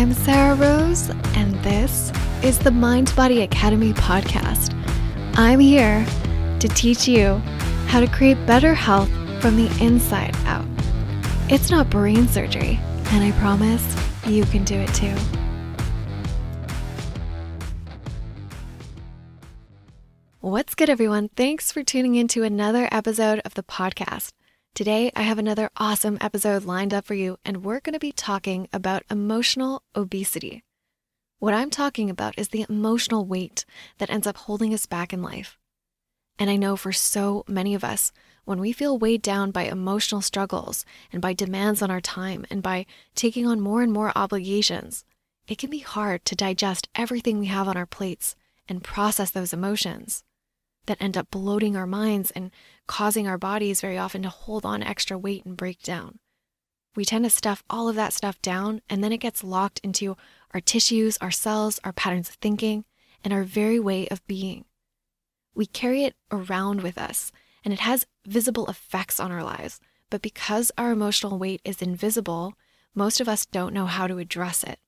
I'm Sarah Rose, and this is the Mind Body Academy podcast. I'm here to teach you how to create better health from the inside out. It's not brain surgery, and I promise you can do it too. What's good, everyone? Thanks for tuning in to another episode of the podcast. Today, I have another awesome episode lined up for you, and we're going to be talking about emotional obesity. What I'm talking about is the emotional weight that ends up holding us back in life. And I know for so many of us, when we feel weighed down by emotional struggles and by demands on our time and by taking on more and more obligations, it can be hard to digest everything we have on our plates and process those emotions that end up bloating our minds and causing our bodies very often to hold on extra weight and break down. We tend to stuff all of that stuff down, and then it gets locked into our tissues, our cells, our patterns of thinking, and our very way of being. We carry it around with us, and it has visible effects on our lives. But because our emotional weight is invisible, most of us don't know how to address it.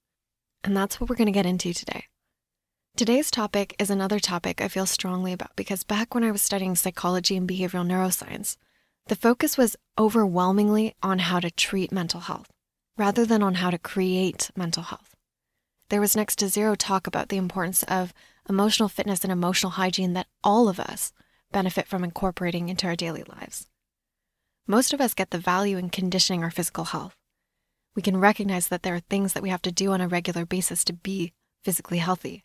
And that's what we're going to get into today. Today's topic is another topic I feel strongly about because back when I was studying psychology and behavioral neuroscience, the focus was overwhelmingly on how to treat mental health rather than on how to create mental health. There was next to zero talk about the importance of emotional fitness and emotional hygiene that all of us benefit from incorporating into our daily lives. Most of us get the value in conditioning our physical health. We can recognize that there are things that we have to do on a regular basis to be physically healthy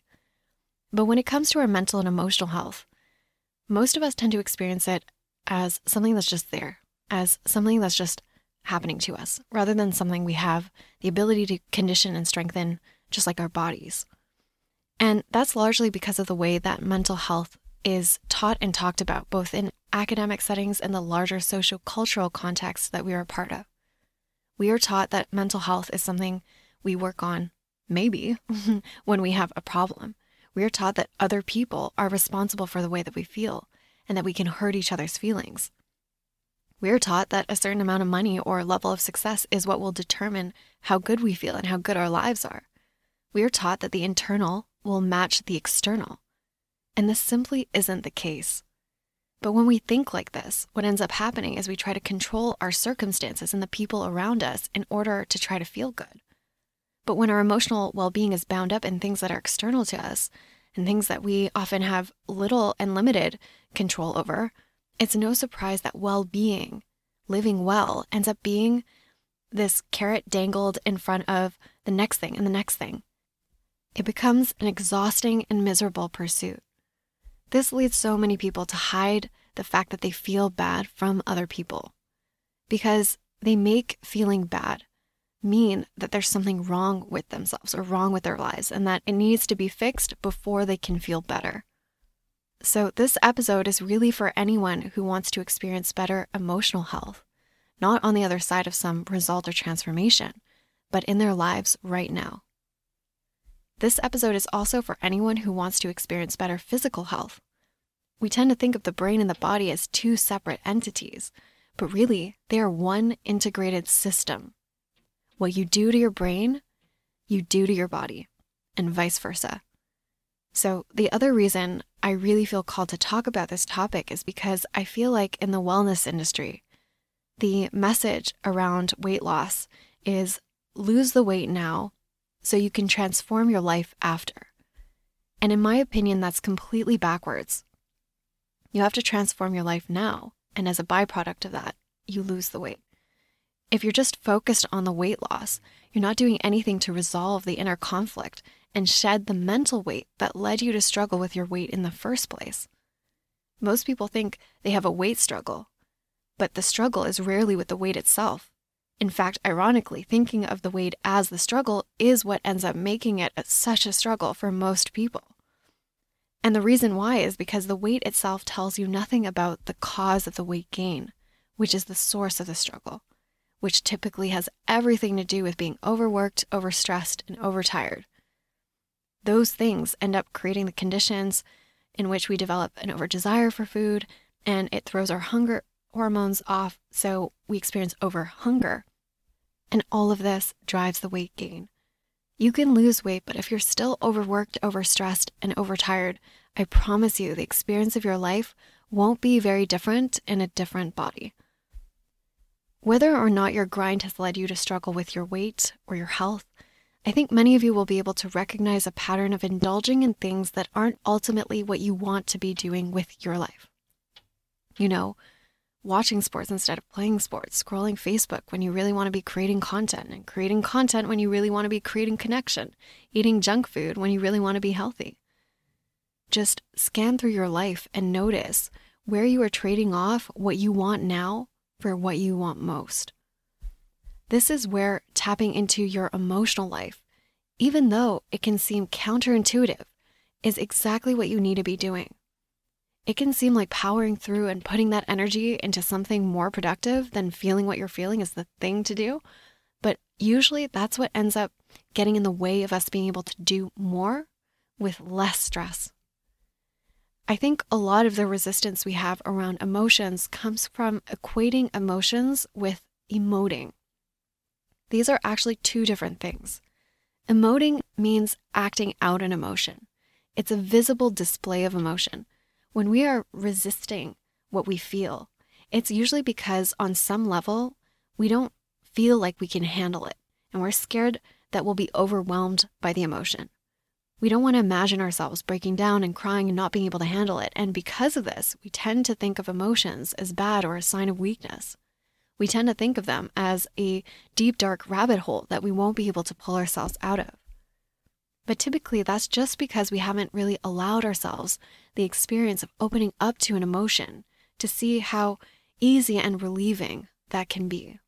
but when it comes to our mental and emotional health, most of us tend to experience it as something that's just there, as something that's just happening to us, rather than something we have the ability to condition and strengthen, just like our bodies. And that's largely because of the way that mental health is taught and talked about, both in academic settings and the larger social cultural context that we are a part of. We are taught that mental health is something we work on, maybe, when we have a problem we are taught that other people are responsible for the way that we feel and that we can hurt each other's feelings. We are taught that a certain amount of money or level of success is what will determine how good we feel and how good our lives are. We are taught that the internal will match the external. And this simply isn't the case. But when we think like this, what ends up happening is we try to control our circumstances and the people around us in order to try to feel good. But when our emotional well being is bound up in things that are external to us and things that we often have little and limited control over, it's no surprise that well being, living well, ends up being this carrot dangled in front of the next thing and the next thing. It becomes an exhausting and miserable pursuit. This leads so many people to hide the fact that they feel bad from other people because they make feeling bad mean that there's something wrong with themselves or wrong with their lives and that it needs to be fixed before they can feel better. So, this episode is really for anyone who wants to experience better emotional health, not on the other side of some result or transformation, but in their lives right now. This episode is also for anyone who wants to experience better physical health. We tend to think of the brain and the body as two separate entities, but really, they are one integrated system what you do to your brain, you do to your body, and vice versa. So, the other reason I really feel called to talk about this topic is because I feel like in the wellness industry, the message around weight loss is lose the weight now so you can transform your life after. And in my opinion, that's completely backwards. You have to transform your life now. And as a byproduct of that, you lose the weight. If you're just focused on the weight loss, you're not doing anything to resolve the inner conflict and shed the mental weight that led you to struggle with your weight in the first place. Most people think they have a weight struggle, but the struggle is rarely with the weight itself. In fact, ironically, thinking of the weight as the struggle is what ends up making it such a struggle for most people. And the reason why is because the weight itself tells you nothing about the cause of the weight gain, which is the source of the struggle which typically has everything to do with being overworked, overstressed, and overtired. Those things end up creating the conditions in which we develop an over desire for food and it throws our hunger hormones off, so we experience over hunger. And all of this drives the weight gain. You can lose weight, but if you're still overworked, overstressed, and overtired, I promise you the experience of your life won't be very different in a different body. Whether or not your grind has led you to struggle with your weight or your health, I think many of you will be able to recognize a pattern of indulging in things that aren't ultimately what you want to be doing with your life. You know, watching sports instead of playing sports, scrolling Facebook when you really want to be creating content, and creating content when you really want to be creating connection, eating junk food when you really want to be healthy. Just scan through your life and notice where you are trading off what you want now for what you want most. This is where tapping into your emotional life, even though it can seem counterintuitive, is exactly what you need to be doing. It can seem like powering through and putting that energy into something more productive than feeling what you're feeling is the thing to do. But usually that's what ends up getting in the way of us being able to do more with less stress. I think a lot of the resistance we have around emotions comes from equating emotions with emoting. These are actually two different things. Emoting means acting out an emotion, it's a visible display of emotion. When we are resisting what we feel, it's usually because on some level, we don't feel like we can handle it, and we're scared that we'll be overwhelmed by the emotion. We don't want to imagine ourselves breaking down and crying and not being able to handle it. And because of this, we tend to think of emotions as bad or a sign of weakness. We tend to think of them as a deep, dark rabbit hole that we won't be able to pull ourselves out of. But typically, that's just because we haven't really allowed ourselves the experience of opening up to an emotion to see how easy and relieving that can be.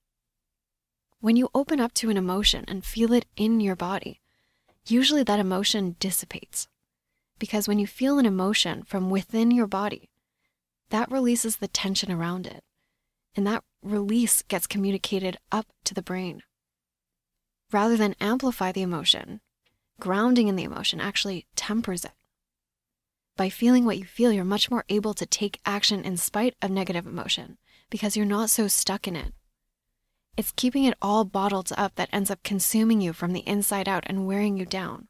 When you open up to an emotion and feel it in your body, usually that emotion dissipates. Because when you feel an emotion from within your body, that releases the tension around it. And that release gets communicated up to the brain. Rather than amplify the emotion, grounding in the emotion actually tempers it. By feeling what you feel, you're much more able to take action in spite of negative emotion because you're not so stuck in it. It's keeping it all bottled up that ends up consuming you from the inside out and wearing you down.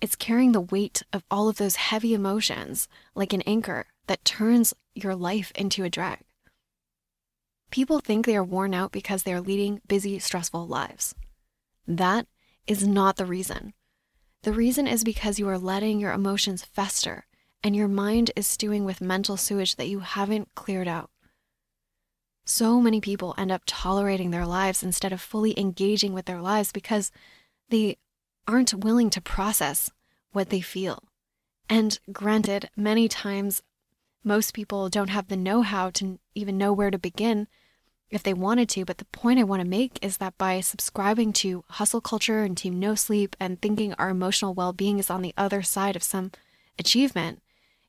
It's carrying the weight of all of those heavy emotions like an anchor that turns your life into a drag. People think they are worn out because they are leading busy, stressful lives. That is not the reason. The reason is because you are letting your emotions fester and your mind is stewing with mental sewage that you haven't cleared out. So many people end up tolerating their lives instead of fully engaging with their lives because they aren't willing to process what they feel. And granted, many times most people don't have the know how to even know where to begin if they wanted to. But the point I want to make is that by subscribing to hustle culture and team no sleep and thinking our emotional well being is on the other side of some achievement,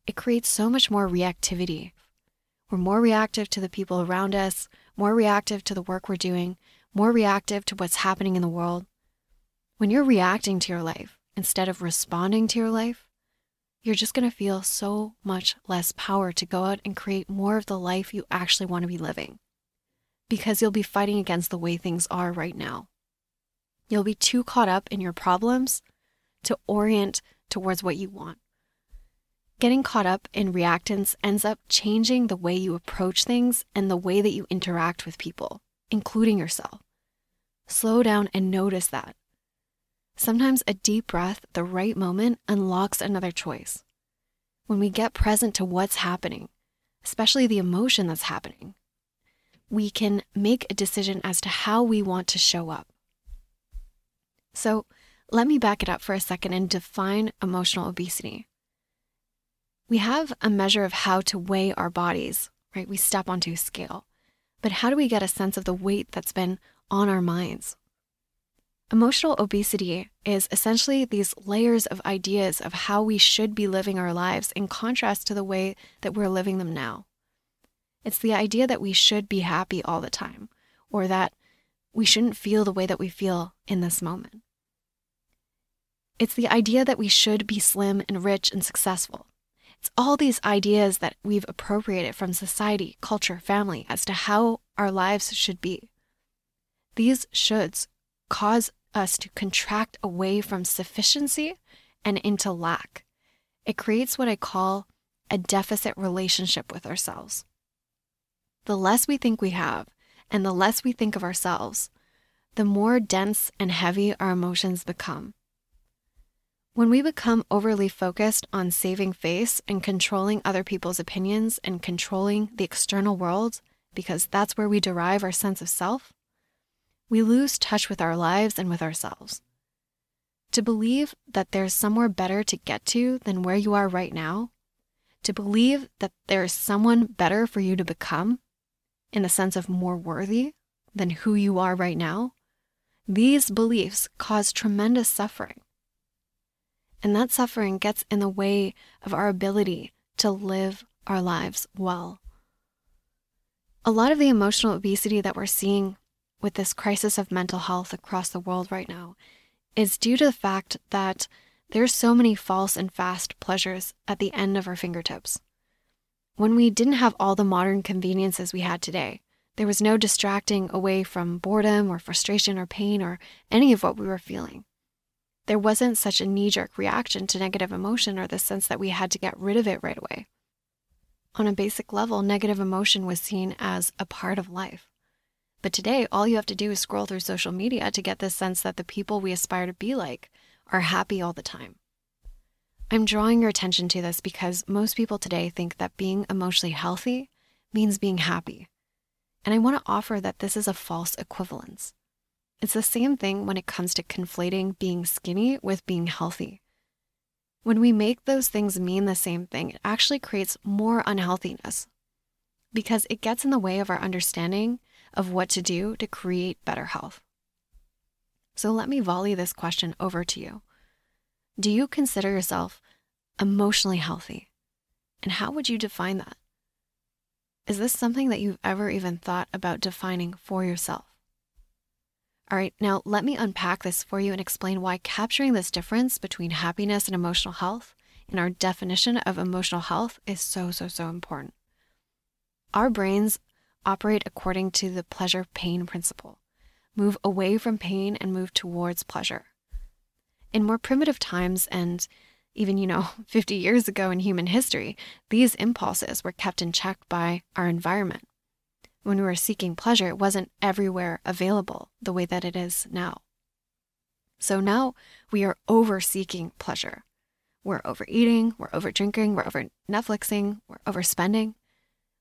it creates so much more reactivity we're more reactive to the people around us, more reactive to the work we're doing, more reactive to what's happening in the world. When you're reacting to your life instead of responding to your life, you're just going to feel so much less power to go out and create more of the life you actually want to be living because you'll be fighting against the way things are right now. You'll be too caught up in your problems to orient towards what you want. Getting caught up in reactance ends up changing the way you approach things and the way that you interact with people, including yourself. Slow down and notice that. Sometimes a deep breath at the right moment unlocks another choice. When we get present to what's happening, especially the emotion that's happening, we can make a decision as to how we want to show up. So, let me back it up for a second and define emotional obesity we have a measure of how to weigh our bodies, right? We step onto a scale. But how do we get a sense of the weight that's been on our minds? Emotional obesity is essentially these layers of ideas of how we should be living our lives in contrast to the way that we're living them now. It's the idea that we should be happy all the time, or that we shouldn't feel the way that we feel in this moment. It's the idea that we should be slim and rich and successful, it's all these ideas that we've appropriated from society, culture, family as to how our lives should be. These shoulds cause us to contract away from sufficiency and into lack. It creates what I call a deficit relationship with ourselves. The less we think we have and the less we think of ourselves, the more dense and heavy our emotions become. When we become overly focused on saving face and controlling other people's opinions and controlling the external world, because that's where we derive our sense of self, we lose touch with our lives and with ourselves. To believe that there's somewhere better to get to than where you are right now, to believe that there's someone better for you to become, in the sense of more worthy than who you are right now, these beliefs cause tremendous suffering. And that suffering gets in the way of our ability to live our lives well. A lot of the emotional obesity that we're seeing with this crisis of mental health across the world right now is due to the fact that there's so many false and fast pleasures at the end of our fingertips. When we didn't have all the modern conveniences we had today, there was no distracting away from boredom or frustration or pain or any of what we were feeling. There wasn't such a knee jerk reaction to negative emotion or the sense that we had to get rid of it right away. On a basic level, negative emotion was seen as a part of life. But today, all you have to do is scroll through social media to get this sense that the people we aspire to be like are happy all the time. I'm drawing your attention to this because most people today think that being emotionally healthy means being happy. And I want to offer that this is a false equivalence. It's the same thing when it comes to conflating being skinny with being healthy. When we make those things mean the same thing, it actually creates more unhealthiness because it gets in the way of our understanding of what to do to create better health. So let me volley this question over to you. Do you consider yourself emotionally healthy? And how would you define that? Is this something that you've ever even thought about defining for yourself? All right, now let me unpack this for you and explain why capturing this difference between happiness and emotional health in our definition of emotional health is so, so, so important. Our brains operate according to the pleasure pain principle move away from pain and move towards pleasure. In more primitive times, and even, you know, 50 years ago in human history, these impulses were kept in check by our environment. When we were seeking pleasure, it wasn't everywhere available the way that it is now. So now we are over seeking pleasure. We're overeating, we're over drinking, we're over Netflixing, we're overspending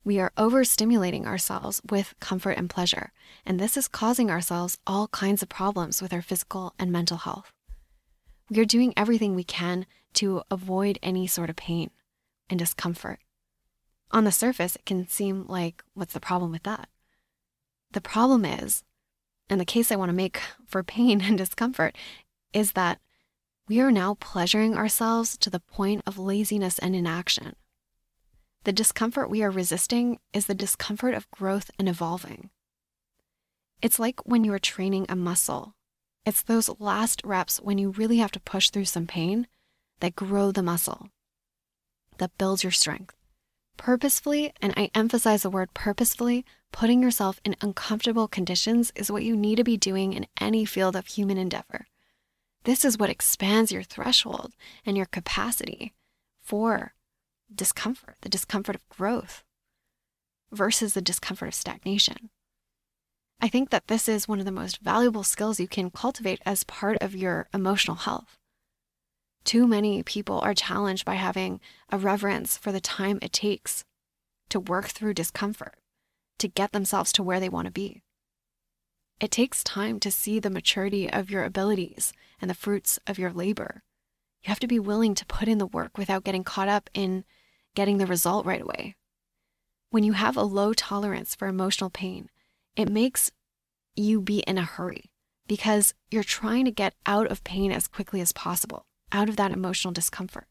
we are overstimulating ourselves with comfort and pleasure, and this is causing ourselves all kinds of problems with our physical and mental health. We are doing everything we can to avoid any sort of pain and discomfort. On the surface, it can seem like, what's the problem with that? The problem is, and the case I want to make for pain and discomfort, is that we are now pleasuring ourselves to the point of laziness and inaction. The discomfort we are resisting is the discomfort of growth and evolving. It's like when you are training a muscle. It's those last reps when you really have to push through some pain that grow the muscle, that builds your strength. Purposefully, and I emphasize the word purposefully, putting yourself in uncomfortable conditions is what you need to be doing in any field of human endeavor. This is what expands your threshold and your capacity for discomfort, the discomfort of growth versus the discomfort of stagnation. I think that this is one of the most valuable skills you can cultivate as part of your emotional health. Too many people are challenged by having a reverence for the time it takes to work through discomfort, to get themselves to where they want to be. It takes time to see the maturity of your abilities and the fruits of your labor. You have to be willing to put in the work without getting caught up in getting the result right away. When you have a low tolerance for emotional pain, it makes you be in a hurry because you're trying to get out of pain as quickly as possible, out of that emotional discomfort.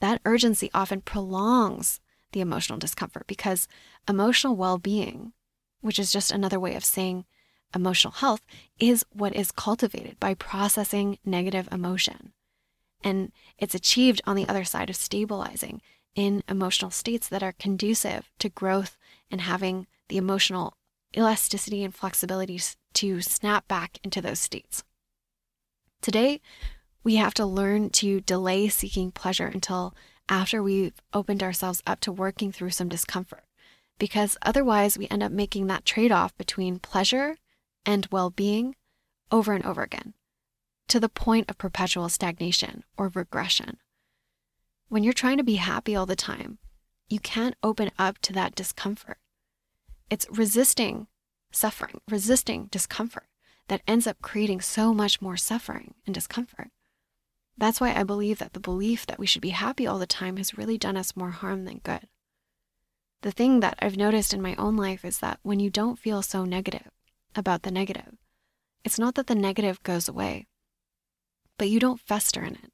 That urgency often prolongs the emotional discomfort because emotional well being, which is just another way of saying emotional health, is what is cultivated by processing negative emotion. And it's achieved on the other side of stabilizing in emotional states that are conducive to growth and having the emotional elasticity and flexibility to snap back into those states. Today, we have to learn to delay seeking pleasure until after we've opened ourselves up to working through some discomfort, because otherwise we end up making that trade off between pleasure and well being over and over again to the point of perpetual stagnation or regression. When you're trying to be happy all the time, you can't open up to that discomfort. It's resisting suffering, resisting discomfort that ends up creating so much more suffering and discomfort. That's why I believe that the belief that we should be happy all the time has really done us more harm than good. The thing that I've noticed in my own life is that when you don't feel so negative about the negative, it's not that the negative goes away, but you don't fester in it.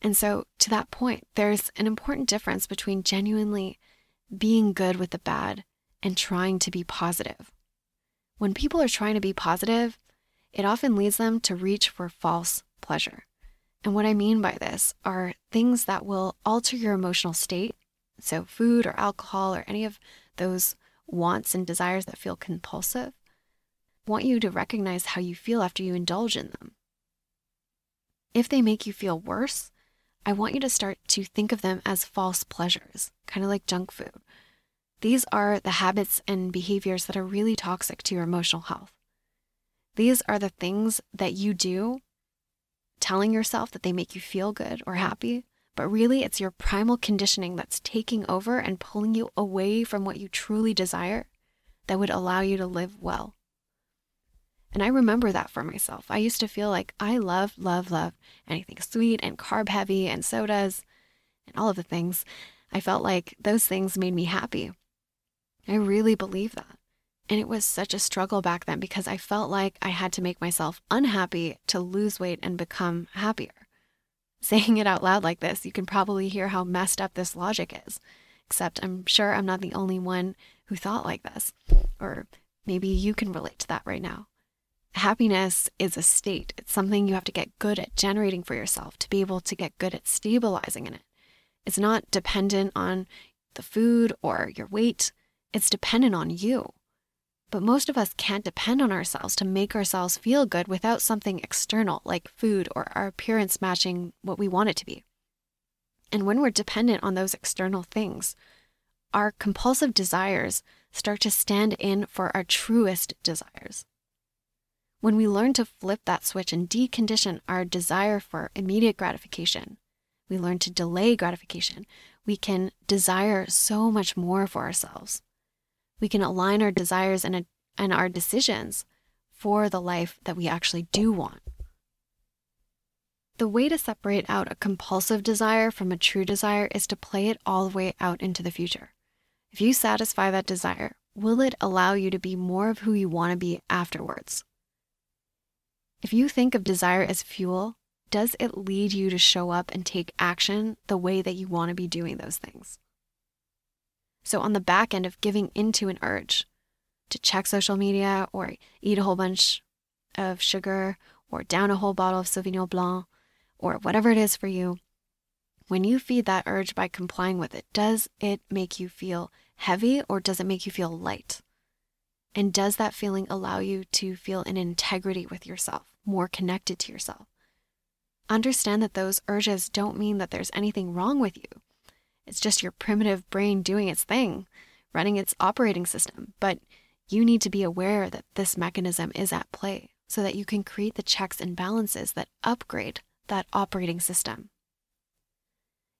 And so, to that point, there's an important difference between genuinely being good with the bad and trying to be positive. When people are trying to be positive, it often leads them to reach for false pleasure. And what I mean by this are things that will alter your emotional state. So, food or alcohol or any of those wants and desires that feel compulsive. Want you to recognize how you feel after you indulge in them. If they make you feel worse, I want you to start to think of them as false pleasures, kind of like junk food. These are the habits and behaviors that are really toxic to your emotional health. These are the things that you do, telling yourself that they make you feel good or mm. happy, but really it's your primal conditioning that's taking over and pulling you away from what you truly desire that would allow you to live well. And I remember that for myself. I used to feel like I love, love, love anything sweet and carb heavy and sodas and all of the things. I felt like those things made me happy. I really believe that. And it was such a struggle back then because I felt like I had to make myself unhappy to lose weight and become happier. Saying it out loud like this, you can probably hear how messed up this logic is. Except I'm sure I'm not the only one who thought like this. Or maybe you can relate to that right now. Happiness is a state. It's something you have to get good at generating for yourself to be able to get good at stabilizing in it. It's not dependent on the food or your weight, it's dependent on you. But most of us can't depend on ourselves to make ourselves feel good without something external like food or our appearance matching what we want it to be. And when we're dependent on those external things, our compulsive desires start to stand in for our truest desires. When we learn to flip that switch and decondition our desire for immediate gratification, we learn to delay gratification, we can desire so much more for ourselves. We can align our desires and, and our decisions for the life that we actually do want. The way to separate out a compulsive desire from a true desire is to play it all the way out into the future. If you satisfy that desire, will it allow you to be more of who you want to be afterwards? If you think of desire as fuel, does it lead you to show up and take action the way that you want to be doing those things? So, on the back end of giving into an urge to check social media or eat a whole bunch of sugar or down a whole bottle of Sauvignon Blanc or whatever it is for you, when you feed that urge by complying with it, does it make you feel heavy or does it make you feel light? And does that feeling allow you to feel in integrity with yourself, more connected to yourself? Understand that those urges don't mean that there's anything wrong with you. It's just your primitive brain doing its thing, running its operating system. But you need to be aware that this mechanism is at play so that you can create the checks and balances that upgrade that operating system.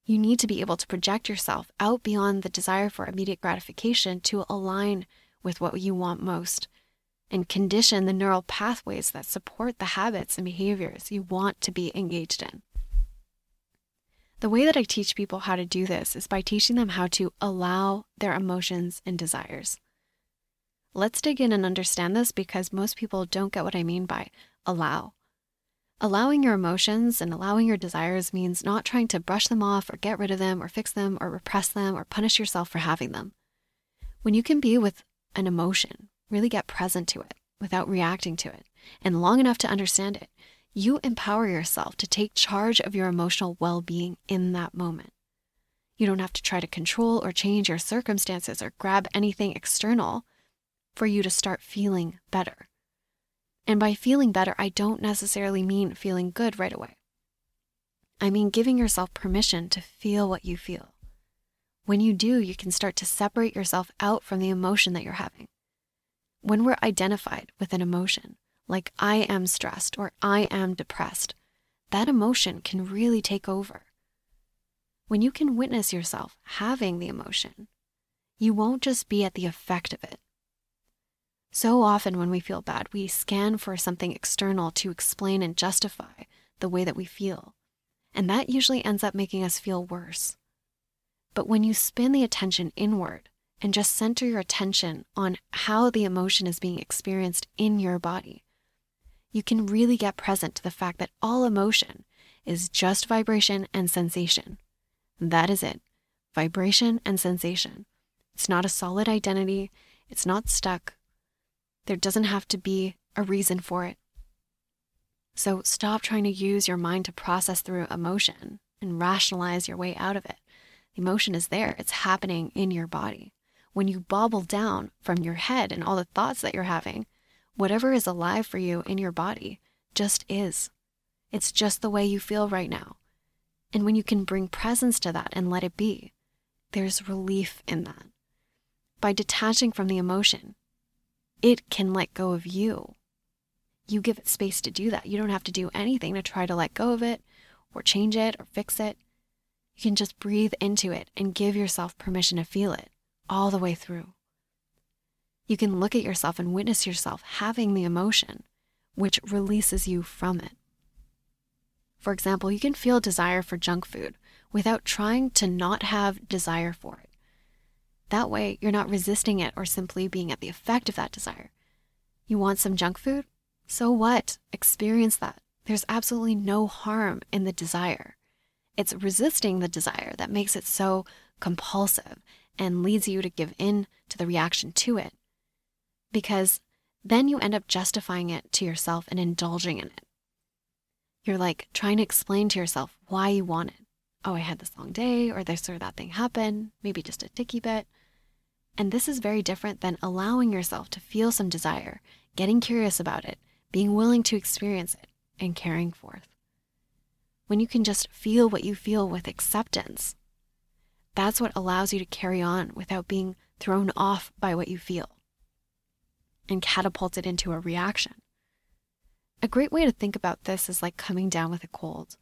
You need to be able to project yourself out beyond the desire for immediate gratification to align with what you want most and condition the neural pathways that support the habits and behaviors you want to be engaged in. The way that I teach people how to do this is by teaching them how to allow their emotions and desires. Let's dig in and understand this because most people don't get what I mean by allow. Allowing your emotions and allowing your desires means not trying to brush them off or get rid of them or fix them or repress them or punish yourself for having them. When you can be with an emotion, really get present to it without reacting to it, and long enough to understand it, you empower yourself to take charge of your emotional well being in that moment. You don't have to try to control or change your circumstances or grab anything external for you to start feeling better. And by feeling better, I don't necessarily mean feeling good right away. I mean giving yourself permission to feel what you feel. When you do, you can start to separate yourself out from the emotion that you're having. When we're identified with an emotion, like I am stressed or I am depressed, that emotion can really take over. When you can witness yourself having the emotion, you won't just be at the effect of it. So often, when we feel bad, we scan for something external to explain and justify the way that we feel. And that usually ends up making us feel worse. But when you spin the attention inward and just center your attention on how the emotion is being experienced in your body, you can really get present to the fact that all emotion is just vibration and sensation. That is it vibration and sensation. It's not a solid identity, it's not stuck. There doesn't have to be a reason for it. So stop trying to use your mind to process through emotion and rationalize your way out of it. The emotion is there, it's happening in your body. When you bobble down from your head and all the thoughts that you're having, whatever is alive for you in your body just is. It's just the way you feel right now. And when you can bring presence to that and let it be, there's relief in that. By detaching from the emotion, it can let go of you. You give it space to do that. You don't have to do anything to try to let go of it or change it or fix it. You can just breathe into it and give yourself permission to feel it all the way through. You can look at yourself and witness yourself having the emotion, which releases you from it. For example, you can feel desire for junk food without trying to not have desire for it. That way, you're not resisting it or simply being at the effect of that desire. You want some junk food? So what? Experience that. There's absolutely no harm in the desire. It's resisting the desire that makes it so compulsive and leads you to give in to the reaction to it. Because then you end up justifying it to yourself and indulging in it. You're like trying to explain to yourself why you want it. Oh, I had this long day, or this or that thing happened, maybe just a ticky bit. And this is very different than allowing yourself to feel some desire, getting curious about it, being willing to experience it, and carrying forth. When you can just feel what you feel with acceptance, that's what allows you to carry on without being thrown off by what you feel and catapulted into a reaction. A great way to think about this is like coming down with a cold.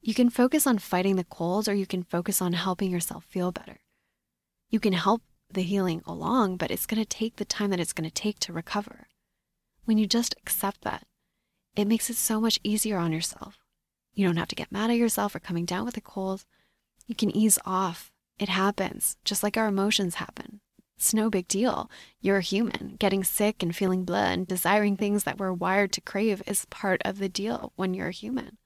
You can focus on fighting the cold, or you can focus on helping yourself feel better. You can help the healing along, but it's going to take the time that it's going to take to recover. When you just accept that, it makes it so much easier on yourself. You don't have to get mad at yourself for coming down with a cold. You can ease off. It happens, just like our emotions happen. It's no big deal. You're human. Getting sick and feeling blah and desiring things that we're wired to crave is part of the deal when you're human.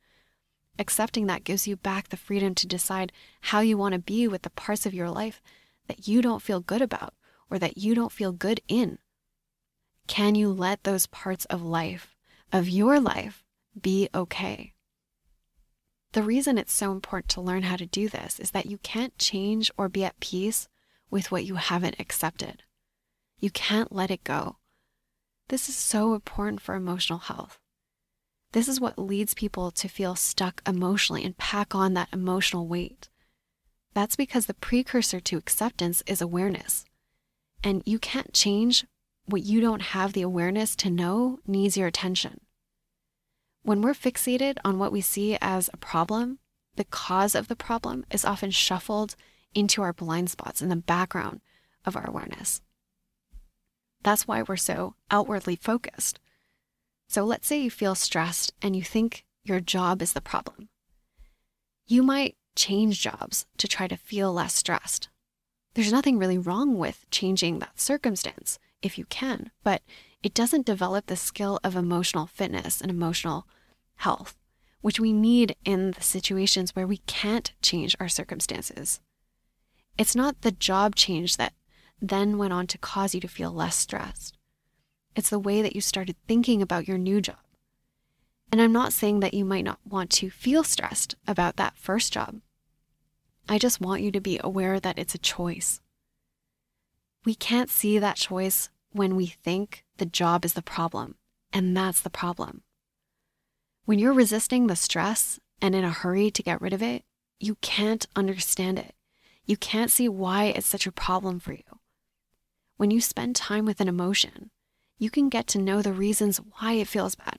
Accepting that gives you back the freedom to decide how you want to be with the parts of your life that you don't feel good about or that you don't feel good in. Can you let those parts of life, of your life, be okay? The reason it's so important to learn how to do this is that you can't change or be at peace with what you haven't accepted. You can't let it go. This is so important for emotional health. This is what leads people to feel stuck emotionally and pack on that emotional weight. That's because the precursor to acceptance is awareness. And you can't change what you don't have the awareness to know needs your attention. When we're fixated on what we see as a problem, the cause of the problem is often shuffled into our blind spots in the background of our awareness. That's why we're so outwardly focused. So let's say you feel stressed and you think your job is the problem. You might change jobs to try to feel less stressed. There's nothing really wrong with changing that circumstance if you can, but it doesn't develop the skill of emotional fitness and emotional health, which we need in the situations where we can't change our circumstances. It's not the job change that then went on to cause you to feel less stressed. It's the way that you started thinking about your new job. And I'm not saying that you might not want to feel stressed about that first job. I just want you to be aware that it's a choice. We can't see that choice when we think the job is the problem And that's the problem. When you're resisting the stress and in a hurry to get rid of it, you can't understand it. You can't see why it's such a problem for you. When you spend time with an emotion, you can get to know the reasons why it feels bad.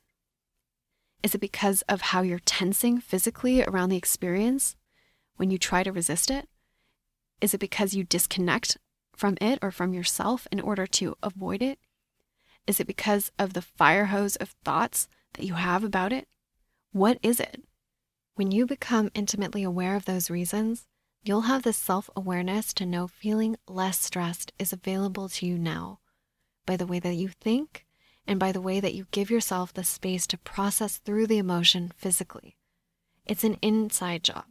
Is it because of how you're tensing physically around the experience when you try to resist it? Is it because you disconnect from it or from yourself in order to avoid it? Is it because of the fire hose of thoughts that you have about it? What is it? When you become intimately aware of those reasons, you'll have the self awareness to know feeling less stressed is available to you now by the way that you think and by the way that you give yourself the space to process through the emotion physically. It's an inside job,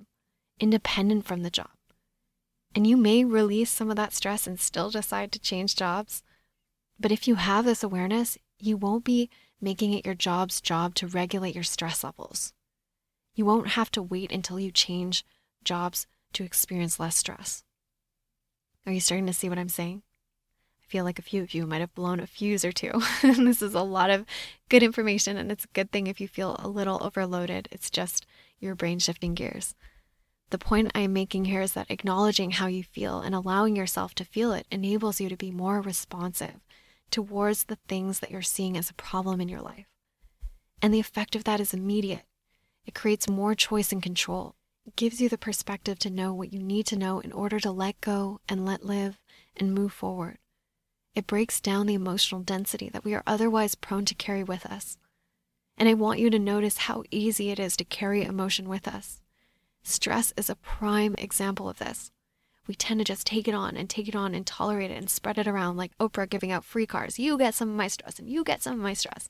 independent from the job. And you may release some of that stress and still decide to change jobs. But if you have this awareness, you won't be making it your job's job to regulate your stress levels. You won't have to wait until you change jobs to experience less stress. Are you starting to see what I'm saying? I feel like a few of you might have blown a fuse or two. this is a lot of good information, and it's a good thing if you feel a little overloaded. It's just your brain shifting gears. The point I am making here is that acknowledging how you feel and allowing yourself to feel it enables you to be more responsive towards the things that you're seeing as a problem in your life. And the effect of that is immediate. It creates more choice and control. Gives you the perspective to know what you need to know in order to let go and let live and move forward. It breaks down the emotional density that we are otherwise prone to carry with us. And I want you to notice how easy it is to carry emotion with us. Stress is a prime example of this. We tend to just take it on and take it on and tolerate it and spread it around like Oprah giving out free cars. You get some of my stress and you get some of my stress.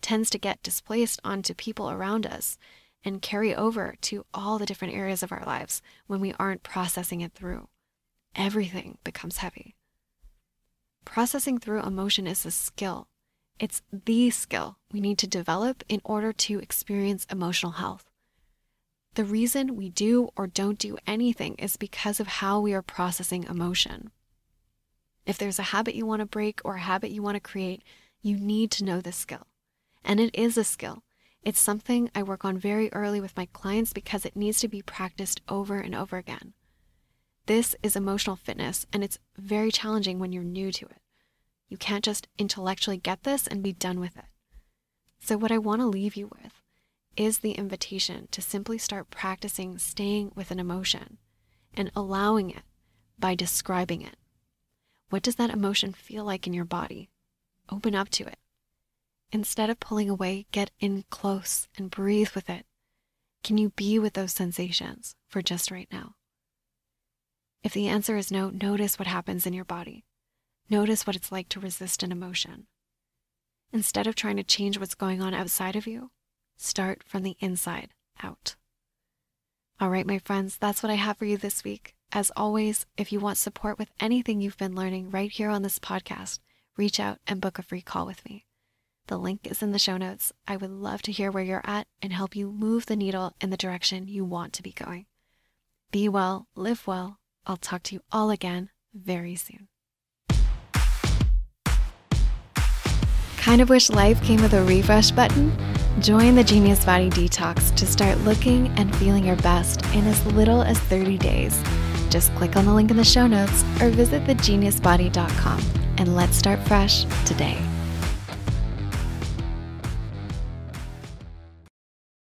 Tends to get displaced onto people around us and carry over to all the different areas of our lives when we aren't processing it through. Everything becomes heavy. Processing through emotion is a skill. It's the skill we need to develop in order to experience emotional health. The reason we do or don't do anything is because of how we are processing emotion. If there's a habit you want to break or a habit you want to create, you need to know this skill. And it is a skill. It's something I work on very early with my clients because it needs to be practiced over and over again. This is emotional fitness, and it's very challenging when you're new to it. You can't just intellectually get this and be done with it. So, what I want to leave you with is the invitation to simply start practicing staying with an emotion and allowing it by describing it. What does that emotion feel like in your body? Open up to it. Instead of pulling away, get in close and breathe with it. Can you be with those sensations for just right now? If the answer is no, notice what happens in your body. Notice what it's like to resist an emotion. Instead of trying to change what's going on outside of you, Start from the inside out. All right, my friends, that's what I have for you this week. As always, if you want support with anything you've been learning right here on this podcast, reach out and book a free call with me. The link is in the show notes. I would love to hear where you're at and help you move the needle in the direction you want to be going. Be well, live well. I'll talk to you all again very soon. Kind of wish life came with a refresh button? Join the Genius Body Detox to start looking and feeling your best in as little as 30 days. Just click on the link in the show notes or visit thegeniusbody.com and let's start fresh today.